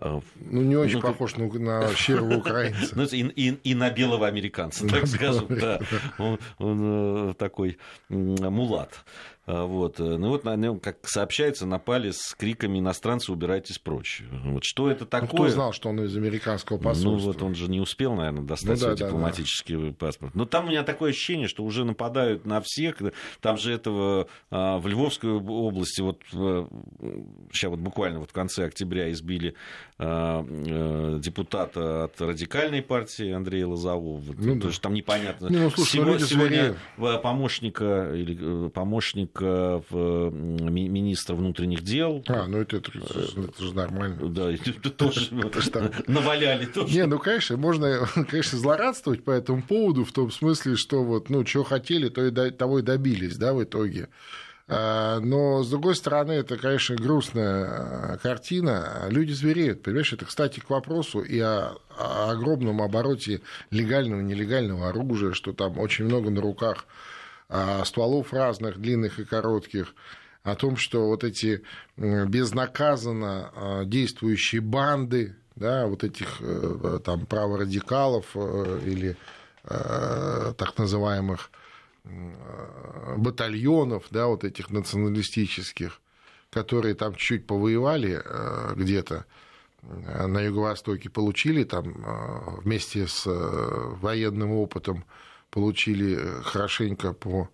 а, ну, не очень ну, похож на, на щирого украинца. [LAUGHS] Ну, и, и, и на белого американца, так скажем. Да. Он, он э, такой мулат. А, вот. Ну вот на нем, как сообщается, напали с криками иностранцы убирайтесь прочь. Вот что это такое? Ну, кто знал, что он из американского посольства? Ну вот он же не успел, наверное, достать ну, да, свой дипломатический да, да. паспорт. Но там у меня такое ощущение, что уже нападают на всех. Там же этого а, в Львовской области вот сейчас вот буквально вот в конце октября избили а, э, депутата от радикальной партии Андрея Лозового. Ну, да. там непонятно. Не, ну, слушай, ну, сегодня, сегодня помощника или э, помощник министра внутренних дел. А, ну это, это, это же нормально. Да, [LAUGHS] это тоже наваляли. Не, ну, конечно, можно, [LAUGHS] конечно, злорадствовать по этому поводу, в том смысле, что вот, ну, что хотели, то и того и добились, да, в итоге. А, но, с другой стороны, это, конечно, грустная картина. Люди звереют, понимаешь? Это, кстати, к вопросу и о, о огромном обороте легального и нелегального оружия, что там очень много на руках а, стволов разных, длинных и коротких, о том, что вот эти безнаказанно а, действующие банды, да, вот этих э, там праворадикалов э, или э, так называемых батальонов, да, вот этих националистических, которые там чуть-чуть повоевали где-то на Юго-Востоке, получили там вместе с военным опытом получили э, хорошенько по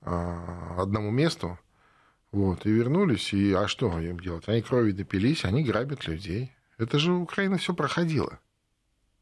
а, одному месту, вот, и вернулись, и а что им делать? Они крови допились, они грабят людей. Это же Украина все проходила.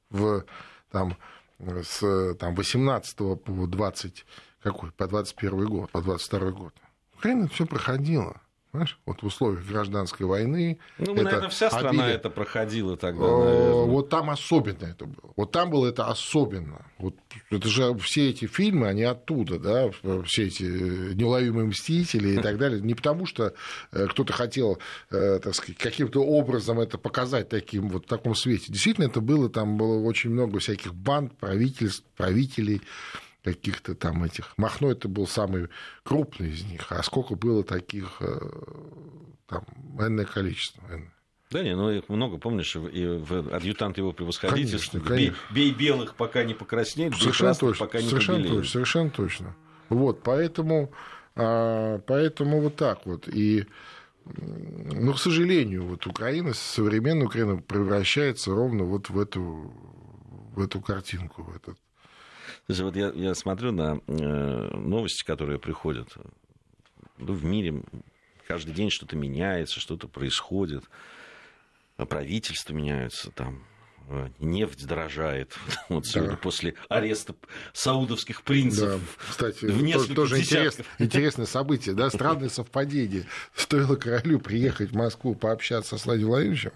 В, там, с там, 18 по 20, какой, по 21 год, по 22 год. Украина все проходила. Понимаешь? Вот в условиях гражданской войны. Ну, это наверное, вся страна обида. это проходила тогда. Наверное. Вот там особенно это было. Вот там было это особенно. Вот это же все эти фильмы, они оттуда, да, все эти неуловимые мстители и так далее. Не потому, что э, кто-то хотел, э, так сказать, каким-то образом это показать таким вот в таком свете. Действительно, это было, там было очень много всяких банд, правительств, правителей каких-то там этих. Махно это был самый крупный из них, а сколько было таких, э, там, энное количество. Да, не, ну их много, помнишь, и в адъютант его превосходительства. Бей, бей белых, пока не покраснеет, совершенно бей точно, пока не совершенно точно, совершенно точно. Вот, поэтому, а, поэтому вот так вот. И, ну, к сожалению, вот Украина, современная Украина превращается ровно вот в эту, в эту картинку, в этот Слушай, вот я, я смотрю на э, новости, которые приходят. Ну, в мире каждый день что-то меняется, что-то происходит правительства меняются, там э, нефть дорожает. [LAUGHS] Вот сегодня да. после ареста саудовских принцев. Да. Кстати, в тоже интерес, интересное событие, да, странное совпадение. Стоило королю приехать в Москву пообщаться с Владимиром Владимировичем,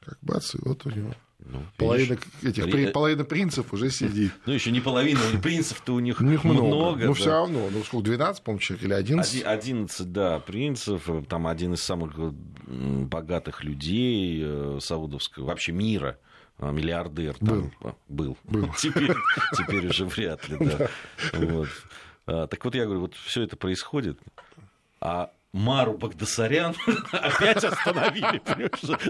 как бац, и вот у него ну, половина, этих, при, половина принцев уже сидит. [LAUGHS] Ну, еще не половина, принцев-то у них, у них много. много ну, да. все равно, ну, сколько, 12, по-моему, человек, или 11? 11, да, принцев, там один из самых богатых людей э, саудовского, вообще мира а, миллиардер там был. был. [LAUGHS] был. [LAUGHS] Теперь, теперь уже вряд ли, да. Вот. А, так вот я говорю, вот все это происходит, а Мару Багдасарян [LAUGHS] опять остановили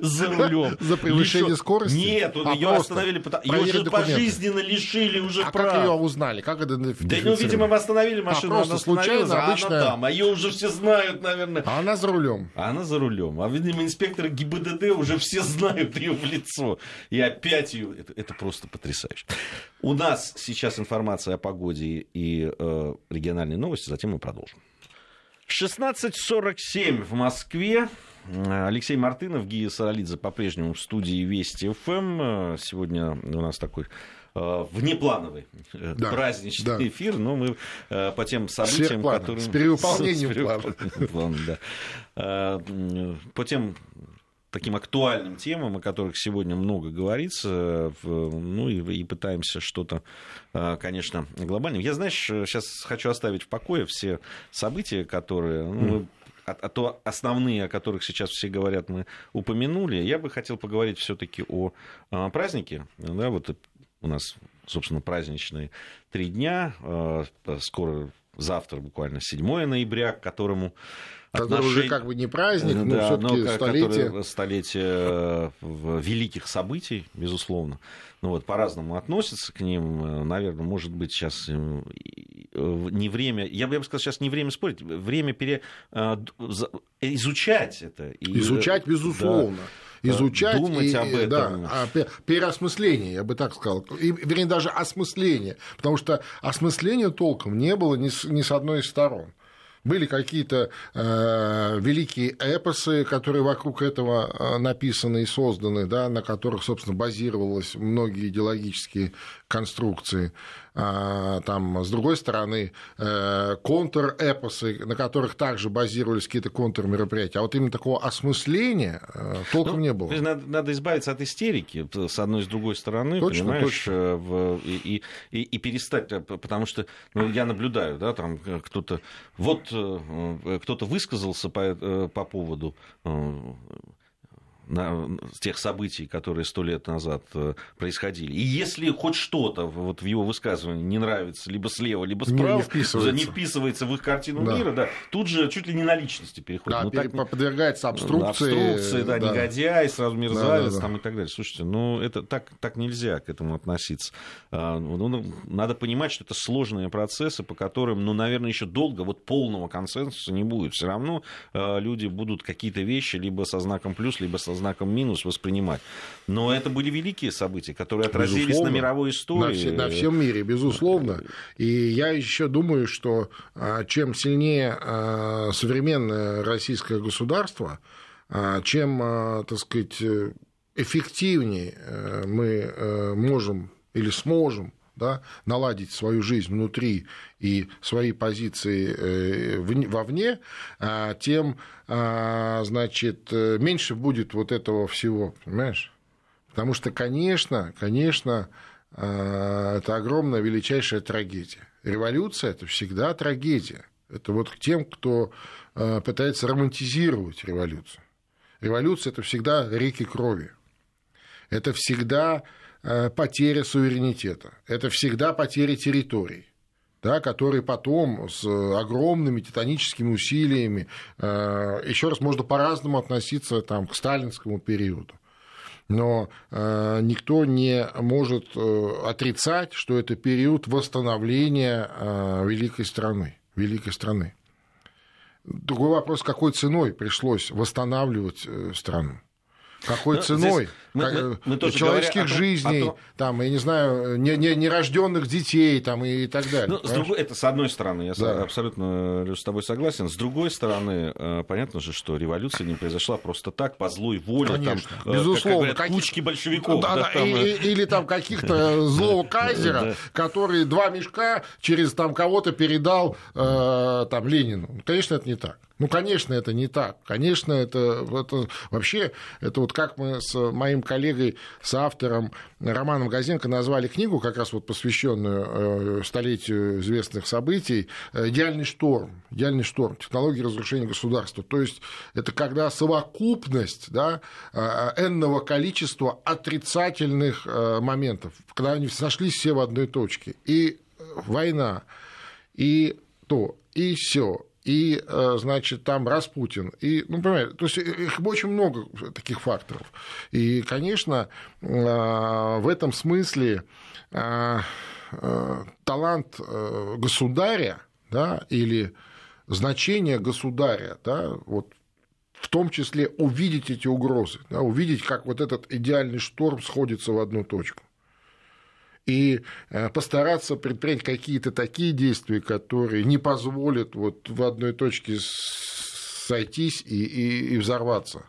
за рулем. За превышение скорости? Нет, а ее остановили, ее уже пожизненно лишили уже а прав. как ее узнали? Как это Да, ну, видимо, мы остановили а, машину, а, просто случайно, обычно... она там, а ее уже все знают, наверное. А она за рулем. А она за рулем. А, видимо, инспекторы ГИБДД уже все знают ее в лицо. И опять ее... Это, это просто потрясающе. У нас сейчас информация о погоде и э, региональные новости, затем мы продолжим. 16.47 в Москве. Алексей Мартынов, Гия Саралидзе по-прежнему в студии Вести ФМ. Сегодня у нас такой э, внеплановый э, да, праздничный да. эфир, но мы э, по тем событиям, которые... С перевыполнением плана. [LAUGHS] Да. По тем таким актуальным темам, о которых сегодня много говорится, ну и, и пытаемся что-то, а, конечно, глобальным. Я, знаешь, сейчас хочу оставить в покое все события, которые... Ну, а, а то основные, о которых сейчас все говорят, мы упомянули. Я бы хотел поговорить все-таки о а, празднике. Да, вот у нас, собственно, праздничные три дня. А, скоро завтра буквально 7 ноября, к которому Который отношения... уже как бы не праздник, но да, все-таки столетие. Столетие э, великих событий, безусловно. Ну вот, по-разному относятся к ним. Э, Наверное, может быть, сейчас э, не время, я бы сказал, сейчас не время спорить, время пере... изучать это. И... Изучать, безусловно. Да изучать думать и, об этом. Да, переосмысление, я бы так сказал. И, вернее, даже осмысление. Потому что осмысления толком не было ни с, ни с одной из сторон. Были какие-то э, великие эпосы, которые вокруг этого э, написаны и созданы, да, на которых, собственно, базировались многие идеологические конструкции. А, там, с другой стороны, э, контр-эпосы, на которых также базировались какие-то контр-мероприятия. А вот именно такого осмысления э, толком ну, не было. Надо, надо избавиться от истерики с одной и с другой стороны, точно, понимаешь, точно. Э, в, и, и, и перестать, потому что ну, я наблюдаю, да, там кто-то, вот кто-то высказался по, по поводу на тех событий, которые сто лет назад э, происходили. И если хоть что-то вот в его высказывании не нравится либо слева, либо справа, не, вписывается. не вписывается в их картину да. мира, да, тут же чуть ли не на личности переходит. Да, ну, так, подвергается обструкции. Обструкции, да, да. негодяй, сразу мерзавец да, да, да. Там, и так далее. Слушайте, ну это так, так нельзя к этому относиться. А, ну, ну, надо понимать, что это сложные процессы, по которым, ну, наверное, еще долго вот полного консенсуса не будет. Все равно а, люди будут какие-то вещи либо со знаком плюс, либо со знаком минус воспринимать. Но это были великие события, которые отразились безусловно, на мировой истории. На, все, на всем мире, безусловно. И я еще думаю, что а, чем сильнее а, современное российское государство, а, чем, так сказать, эффективнее э, мы э, можем или сможем да, наладить свою жизнь внутри и свои позиции э, вовне, а, тем, а, значит, э, меньше будет вот этого всего, понимаешь? Потому что, конечно, конечно, а, это огромная, величайшая трагедия. Революция – это всегда трагедия. Это вот к тем, кто пытается романтизировать революцию. Революция – это всегда реки крови. Это всегда потеря суверенитета, это всегда потеря территорий. да, который потом с огромными титаническими усилиями, э, еще раз, можно по-разному относиться там, к сталинскому периоду. Но э, никто не может э, отрицать, что это период восстановления э, великой страны. Великой страны. Другой вопрос, какой ценой пришлось восстанавливать э, страну. Какой Но ну, ценой? Мы, как, мы, мы тоже человеческих том, жизней, том... там, я не знаю, нерожденных не, не детей там, и, и так далее. Ну, с другой, это с одной стороны, я да. абсолютно с тобой согласен. С другой стороны, э, понятно же, что революция не произошла просто так, по злой воле. Конечно, там, э, безусловно. Как, как кучки большевиков. Да, да, там... и, или там каких-то злого [LAUGHS] кайзера, который два мешка через там кого-то передал э, там Ленину. Конечно, это не так. Ну, конечно, это не так. Конечно, это, это вообще, это вот как мы с моим коллегой, с автором Романом Газенко назвали книгу, как раз вот посвященную э, столетию известных событий, э, «Идеальный шторм». «Идеальный шторм. Технологии разрушения государства». То есть это когда совокупность да, э, энного количества отрицательных моментов, когда они сошлись все в одной точке. И война, и то, и все, и, э, значит, там Распутин, и, ну, понимаете, то есть их очень много таких факторов. И, конечно, э, в этом смысле э, талант государя, да, или значение государя, да, вот в том числе увидеть эти угрозы, да, увидеть, как вот этот идеальный шторм сходится в одну точку и э, постараться предпринять какие-то такие действия, которые не позволят вот в одной точке сойтись и, и, и взорваться.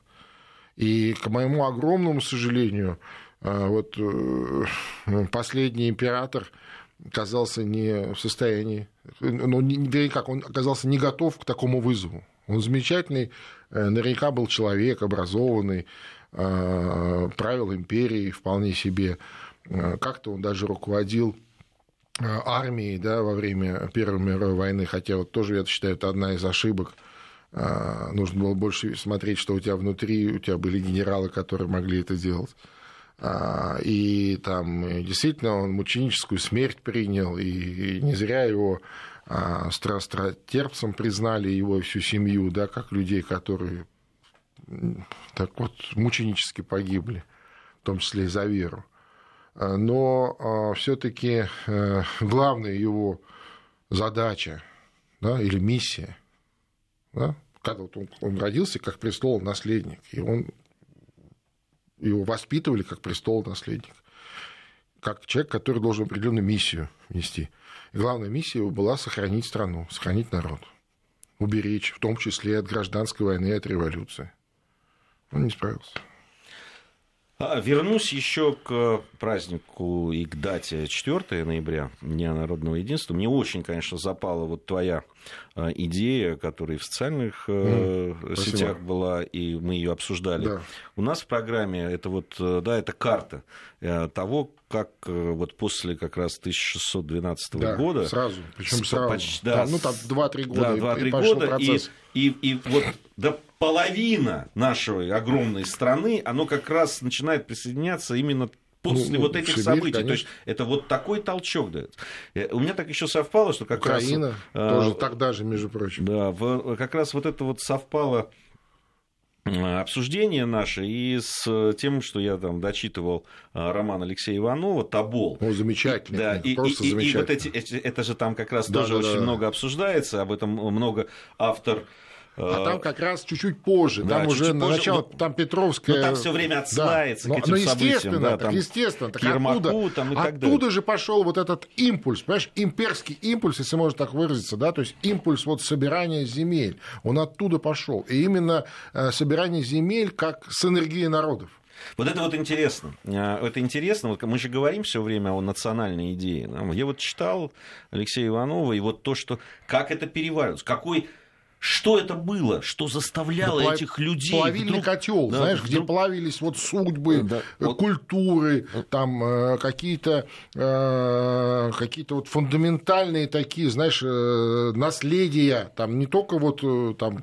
И, к моему огромному сожалению, э, вот э, последний император оказался не в состоянии, ну, вернее, как, он оказался не готов к такому вызову. Он замечательный, наверняка был человек, образованный, правил империей вполне себе, как-то он даже руководил э, армией да, во время Первой мировой войны, хотя вот тоже, я считаю, это одна из ошибок. Э, нужно было больше смотреть, что у тебя внутри, у тебя были генералы, которые могли это делать. И там действительно он мученическую смерть принял, и не зря его страстерпцем признали его всю семью, да, как людей, которые так вот мученически погибли, в том числе и за веру. Э, но а, все-таки э, главная его задача да, или миссия, да, когда вот он, он родился как престол наследник, и он его воспитывали как престол наследник, как человек, который должен определенную миссию нести. И главная миссия его была сохранить страну, сохранить народ, уберечь, в том числе от гражданской войны и от революции. Он не справился. А, вернусь еще к празднику и к дате 4 ноября, Дня народного единства. Мне очень, конечно, запала вот твоя а, идея, которая в социальных mm, сетях спасибо. была, и мы ее обсуждали. Да. У нас в программе это вот, э, да, это карта э, того, как вот после как раз 1612 да, года... сразу, причем сразу. Почти, да, ну, там 2-3 года, да, 2-3 года, процесс. И, и, и вот до половина нашей огромной страны, оно как раз начинает присоединяться именно после ну, вот этих Сибирь, событий. Конечно. То есть это вот такой толчок дает. Э, у меня так еще совпало, что как Украина, раз... Украина тоже а, тогда же, между прочим. Да, в, как раз вот это вот совпало обсуждение наше и с тем, что я там дочитывал роман Алексея Иванова «Тобол». О, замечательно. Да, и, просто и, замечательно. И вот эти, эти, это же там как раз да, тоже да, очень да. много обсуждается, об этом много автор а там как раз чуть-чуть позже, да, там чуть уже на начало, но, там Петровская... Но там все время отсылается да. к этим но, естественно, Да, там, естественно, так оттуда, там и так оттуда далее. же пошел вот этот импульс, понимаешь, имперский импульс, если можно так выразиться, да, то есть импульс вот собирания земель, он оттуда пошел. И именно э, собирание земель как с энергией народов. Вот это вот интересно. Э, это интересно. Вот мы же говорим все время о национальной идее. Я вот читал Алексея Иванова, и вот то, что как это переваривалось, какой что это было, что заставляло да, этих людей... Плавильный вдруг... котел, да, знаешь, вдруг... где плавились вот судьбы, да, э, культуры, вот... там э, какие-то э, какие-то вот фундаментальные такие, знаешь, наследия, там не только вот там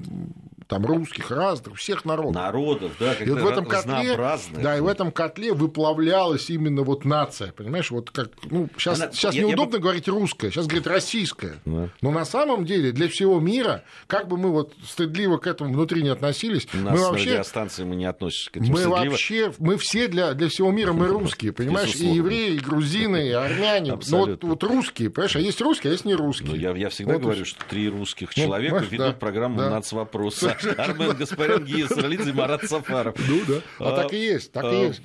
там русских, разных, всех народов. Народов, да, и вот в этом котле, да, и в этом котле выплавлялась именно вот нация, понимаешь, вот как, ну, сейчас, Она, сейчас я, неудобно я... говорить русская, сейчас говорит российская, да. но на самом деле для всего мира, как бы мы вот стыдливо к этому внутри не относились, У нас мы вообще... радиостанции мы не относимся к этому Мы стыдливо. вообще, мы все для, для всего мира, мы русские, понимаешь, и евреи, и грузины, и армяне, ну вот, вот русские, понимаешь, а есть русские, а есть не русские. Ну, я, я всегда вот говорю, что три русских ну, человека ведут да, программу да. «Нацвопрос». Армен Гаспарян, Гия Саралидзе, Марат Сафаров. Ну да, а, так и есть, так и а, есть.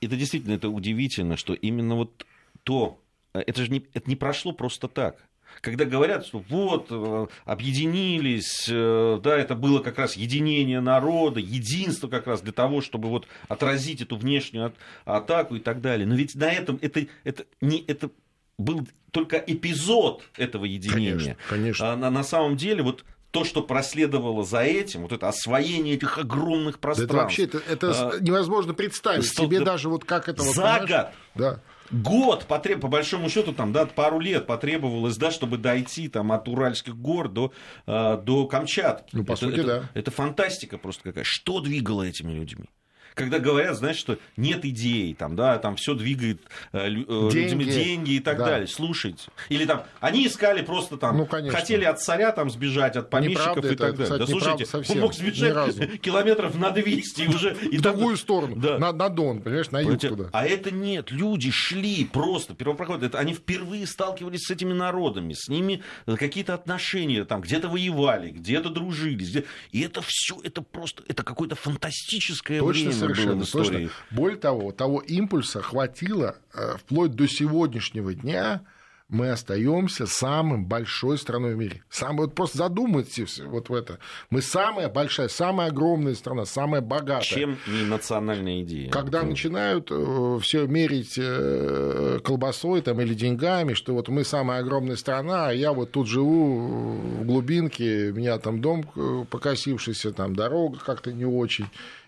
Это действительно это удивительно, что именно вот то, это же не, это не прошло просто так. Когда говорят, что вот, э, объединились, э, да, это было как раз единение народа, единство как раз для того, чтобы вот отразить эту внешнюю атаку и так далее. Но ведь на этом это, это, не, это был только эпизод этого единения. Конечно, конечно. А на, на самом деле вот то, что проследовало за этим, вот это освоение этих огромных пространств. Да это вообще это, это а, невозможно представить 100, себе даже вот как это... За вот, год! Да. Год, потреб, по большому счету, там, да, пару лет потребовалось, да, чтобы дойти там, от Уральских гор до, э, до Камчатки. Ну, по это, сути, это, да. Это фантастика просто какая. Что двигало этими людьми? Когда говорят, знаешь, что нет идей, там, да, там все двигает э, э деньги. деньги и так да. далее. Слушайте. Или там, они искали просто там, ну, хотели от царя там сбежать, от помещиков неправда, и так это, далее. Кстати, да слушайте, совсем, он мог сбежать километров на 200 и уже... И в другую сторону, да. на, на Дон, понимаешь, на юг туда. А это нет, люди шли просто, первопроходцы, это, они впервые сталкивались с этими народами, с ними какие-то отношения, там, где-то воевали, где-то дружили, где... и это все, это просто, это какое-то фантастическое Точно время совершенно точно. Более того, того импульса хватило э, вплоть до сегодняшнего дня мы остаемся самым большой страной в мире. Сам, вот просто задумайтесь вот в это. Мы самая большая, самая огромная страна, самая богатая. Чем не национальная идея? Когда это... начинают э, все мерить э, колбасой там, или деньгами, что вот мы самая огромная страна, а я вот тут живу в глубинке, у меня там дом покосившийся, там дорога как-то не очень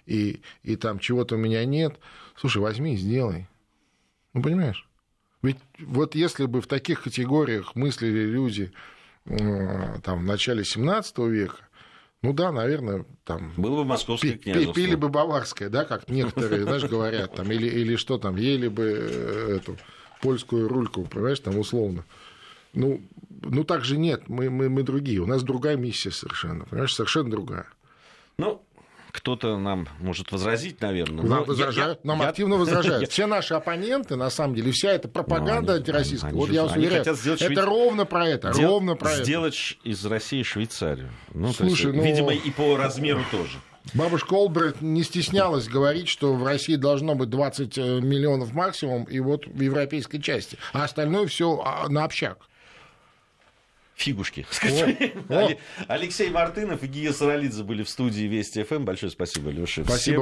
и, и там чего-то у меня нет. Слушай, возьми и сделай. Ну, понимаешь? Ведь вот если бы в таких категориях мыслили люди э, там, в начале 17 века, ну да, наверное, там... Было бы московское княжество. Пили бы баварское, да, как некоторые, знаешь, [LAUGHS] говорят, там, или, или что там, ели бы э, эту польскую рульку, понимаешь, там условно. Ну, ну так же нет, мы, мы, мы другие, у нас другая миссия совершенно, понимаешь, совершенно другая. Ну, кто-то нам может возразить, наверное. Нам, возражают, я, нам я, активно [LAUGHS] возражают. Я... Все наши оппоненты, на самом деле, вся эта пропаганда они, антироссийская, вот я вас уверяю, это Швейц... ровно про это, Дел... ровно про сделать это. Сделать из России Швейцарию. Ну, Слушай, есть, ну... Видимо, и по размеру тоже. Бабушка Олбрайт не стеснялась говорить, что в России должно быть 20 э, миллионов максимум, и вот в европейской части. А остальное все а, на общак фигушки. [LAUGHS] Алексей Мартынов и Гия Саралидзе были в студии Вести ФМ. Большое спасибо, Леша. Спасибо.